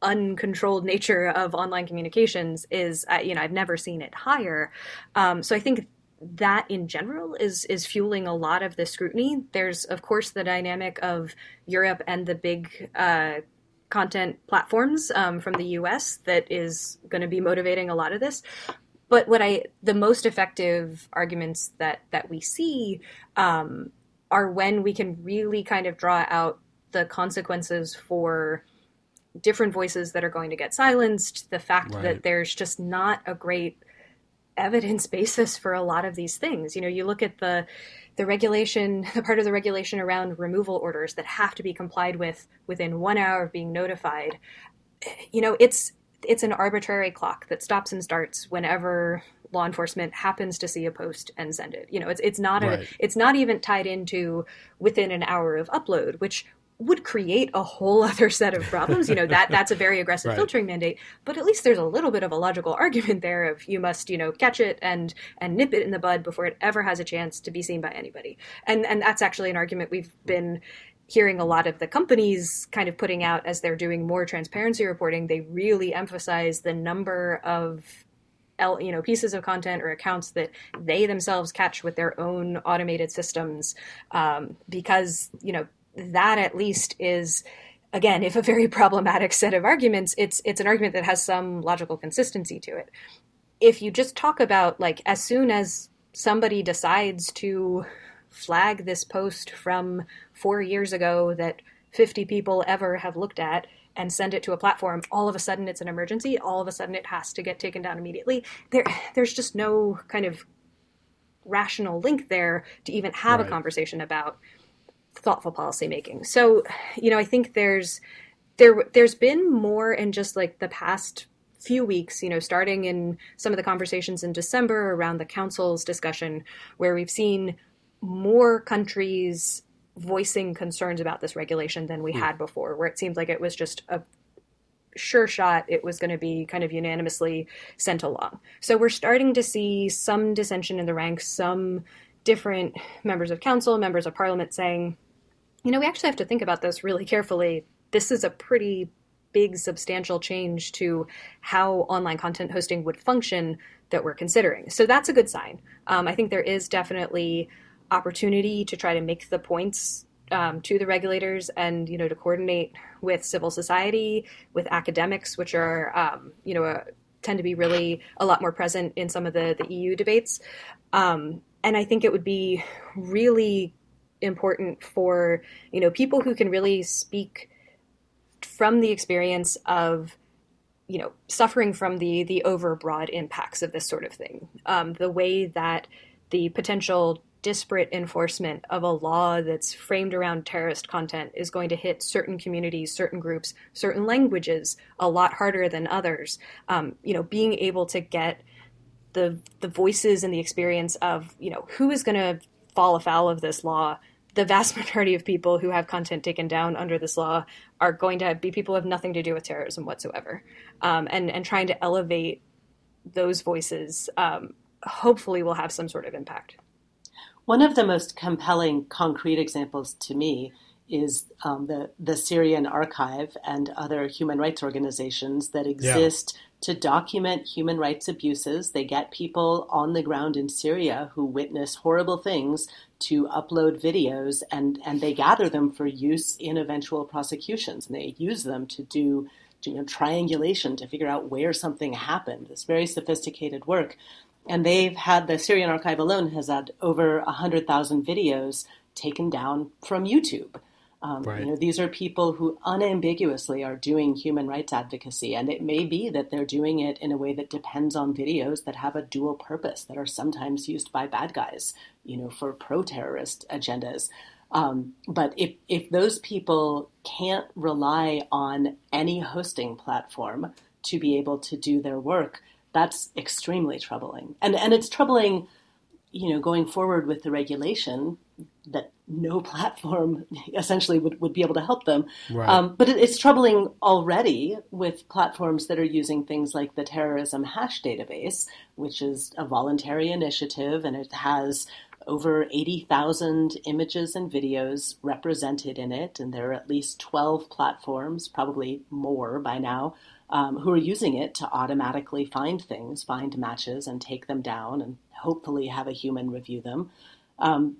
uncontrolled nature of online communications is, uh, you know, I've never seen it higher. Um, so I think that in general is is fueling a lot of the scrutiny. There's of course the dynamic of Europe and the big uh, content platforms um, from the U.S. that is going to be motivating a lot of this. But what I the most effective arguments that that we see um, are when we can really kind of draw out the consequences for different voices that are going to get silenced. The fact right. that there's just not a great evidence basis for a lot of these things. You know, you look at the the regulation, the part of the regulation around removal orders that have to be complied with within one hour of being notified. You know, it's it's an arbitrary clock that stops and starts whenever law enforcement happens to see a post and send it. You know, it's it's not right. a it's not even tied into within an hour of upload, which would create a whole other set of problems. You know, that that's a very aggressive right. filtering mandate, but at least there's a little bit of a logical argument there of you must, you know, catch it and and nip it in the bud before it ever has a chance to be seen by anybody. And and that's actually an argument we've been hearing a lot of the companies kind of putting out as they're doing more transparency reporting, they really emphasize the number of you know pieces of content or accounts that they themselves catch with their own automated systems um, because you know that at least is again if a very problematic set of arguments it's it's an argument that has some logical consistency to it if you just talk about like as soon as somebody decides to flag this post from 4 years ago that 50 people ever have looked at and send it to a platform all of a sudden it's an emergency all of a sudden it has to get taken down immediately there there's just no kind of rational link there to even have right. a conversation about thoughtful policymaking. So, you know, I think there's there there's been more in just like the past few weeks, you know, starting in some of the conversations in December around the council's discussion, where we've seen more countries voicing concerns about this regulation than we mm. had before, where it seemed like it was just a sure shot it was going to be kind of unanimously sent along. So we're starting to see some dissension in the ranks, some different members of council, members of parliament saying, you know, we actually have to think about this really carefully. This is a pretty big, substantial change to how online content hosting would function that we're considering. So that's a good sign. Um, I think there is definitely opportunity to try to make the points um, to the regulators and you know to coordinate with civil society, with academics, which are um, you know uh, tend to be really a lot more present in some of the the EU debates. Um, and I think it would be really important for you know people who can really speak from the experience of you know suffering from the the overbroad impacts of this sort of thing um, the way that the potential disparate enforcement of a law that's framed around terrorist content is going to hit certain communities, certain groups, certain languages a lot harder than others. Um, you know, being able to get the the voices and the experience of you know who is going to fall afoul of this law. The vast majority of people who have content taken down under this law are going to be people who have nothing to do with terrorism whatsoever, um, and and trying to elevate those voices um, hopefully will have some sort of impact. One of the most compelling concrete examples to me is um, the the Syrian Archive and other human rights organizations that exist yeah. To document human rights abuses. They get people on the ground in Syria who witness horrible things to upload videos, and and they gather them for use in eventual prosecutions, and they use them to do you know, triangulation to figure out where something happened. This very sophisticated work and they've had the Syrian archive alone has had over hundred thousand videos taken down from YouTube. Um, right. You know, these are people who unambiguously are doing human rights advocacy, and it may be that they're doing it in a way that depends on videos that have a dual purpose, that are sometimes used by bad guys, you know, for pro-terrorist agendas. Um, but if if those people can't rely on any hosting platform to be able to do their work, that's extremely troubling. And and it's troubling, you know, going forward with the regulation that no platform essentially would, would be able to help them. Right. Um, but it, it's troubling already with platforms that are using things like the terrorism hash database, which is a voluntary initiative and it has over 80,000 images and videos represented in it. And there are at least 12 platforms, probably more by now, um, who are using it to automatically find things, find matches, and take them down, and hopefully have a human review them. Um,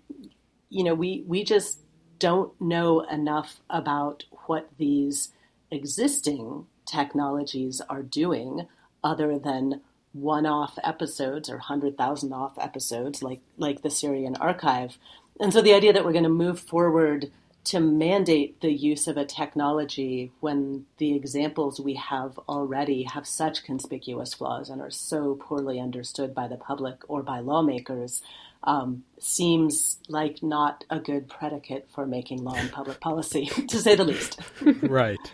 you know, we we just don't know enough about what these existing technologies are doing, other than one-off episodes or hundred thousand off episodes, like like the Syrian archive. And so the idea that we're going to move forward to mandate the use of a technology when the examples we have already have such conspicuous flaws and are so poorly understood by the public or by lawmakers um, seems like not a good predicate for making law and public policy, to say the least. right,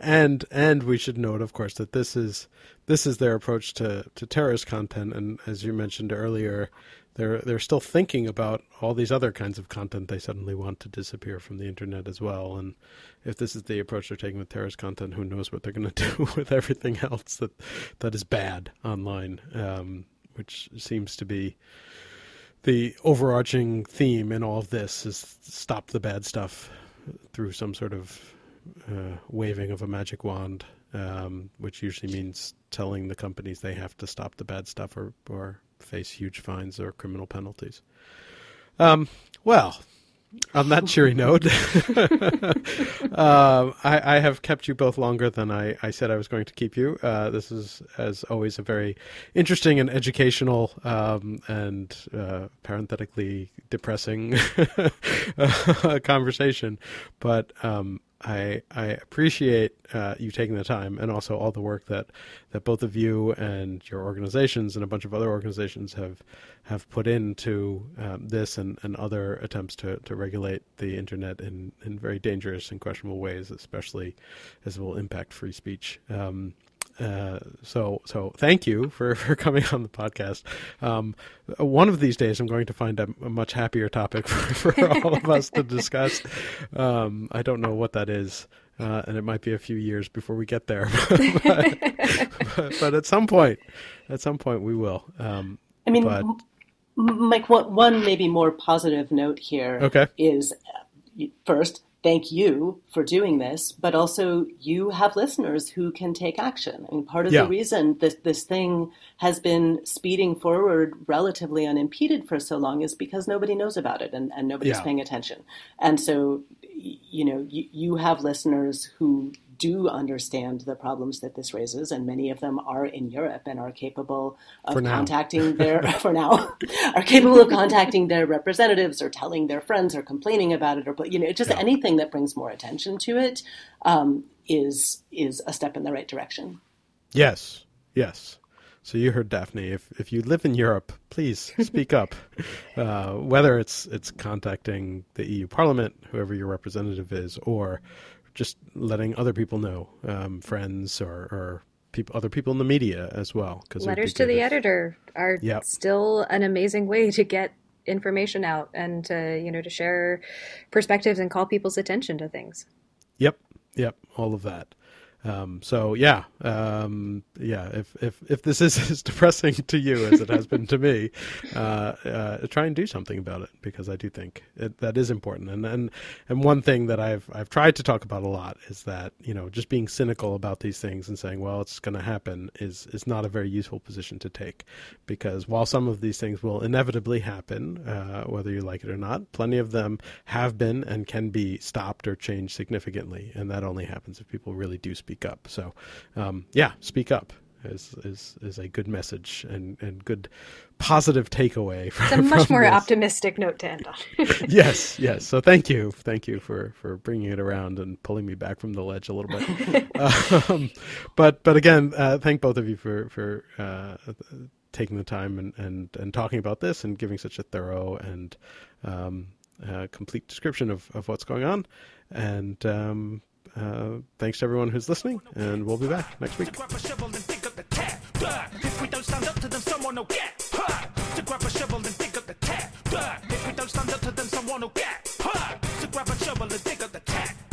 and and we should note, of course, that this is this is their approach to to terrorist content, and as you mentioned earlier, they're they're still thinking about all these other kinds of content they suddenly want to disappear from the internet as well. And if this is the approach they're taking with terrorist content, who knows what they're going to do with everything else that that is bad online, um, which seems to be the overarching theme in all of this is stop the bad stuff through some sort of uh, waving of a magic wand, um, which usually means telling the companies they have to stop the bad stuff or, or face huge fines or criminal penalties. Um, well, on that cheery note, uh, I, I, have kept you both longer than I, I said I was going to keep you. Uh, this is, as always, a very interesting and educational um, and uh, parenthetically depressing conversation. But um, I I appreciate uh, you taking the time and also all the work that, that both of you and your organizations and a bunch of other organizations have have put into um, this and, and other attempts to, to regulate the internet in, in very dangerous and questionable ways, especially as it will impact free speech. Um, uh, so so thank you for, for coming on the podcast. Um, one of these days, I'm going to find a, a much happier topic for, for all of us to discuss. Um, I don't know what that is, uh, and it might be a few years before we get there. but, but, but, at some point, at some point, we will. Um, I mean, but... Mike, one maybe more positive note here okay. is uh, first thank you for doing this, but also you have listeners who can take action. I mean, part of yeah. the reason that this thing has been speeding forward relatively unimpeded for so long is because nobody knows about it and, and nobody's yeah. paying attention. And so, you know, you, you have listeners who do understand the problems that this raises, and many of them are in Europe and are capable of contacting their for now are capable of contacting their representatives or telling their friends or complaining about it or you know just anything that brings more attention to it um, is is a step in the right direction. Yes, yes. So you heard Daphne. If if you live in Europe, please speak up. Uh, whether it's it's contacting the EU Parliament, whoever your representative is, or just letting other people know, um, friends or, or people, other people in the media as well. Because Letters to the editor are Yep. still an amazing way to get information out and to you know to share perspectives and call people's attention to things. Yep, yep, all of that. Um, so yeah, um, yeah. If if if this is as depressing to you as it has been to me, uh, uh, try and do something about it because I do think it, that is important. And and and one thing that I've I've tried to talk about a lot is that you know just being cynical about these things and saying well it's going to happen is is not a very useful position to take because while some of these things will inevitably happen, uh, whether you like it or not, plenty of them have been and can be stopped or changed significantly, and that only happens if people really do speak up. So, um, yeah, speak up is is is a good message and and good positive takeaway. From, It's a much more this. optimistic note to end on. yes, yes. So thank you, thank you for for bringing it around and pulling me back from the ledge a little bit. um, but but again, uh, thank both of you for for uh, taking the time and, and and talking about this and giving such a thorough and um, uh, complete description of of what's going on. And um, uh, thanks to everyone who's listening, and we'll be back next week. If we don't stand up to them, someone will get hurt. To grab a shovel and dig up the. If we don't stand up to them, someone will get hurt. To grab a shovel and dig up the.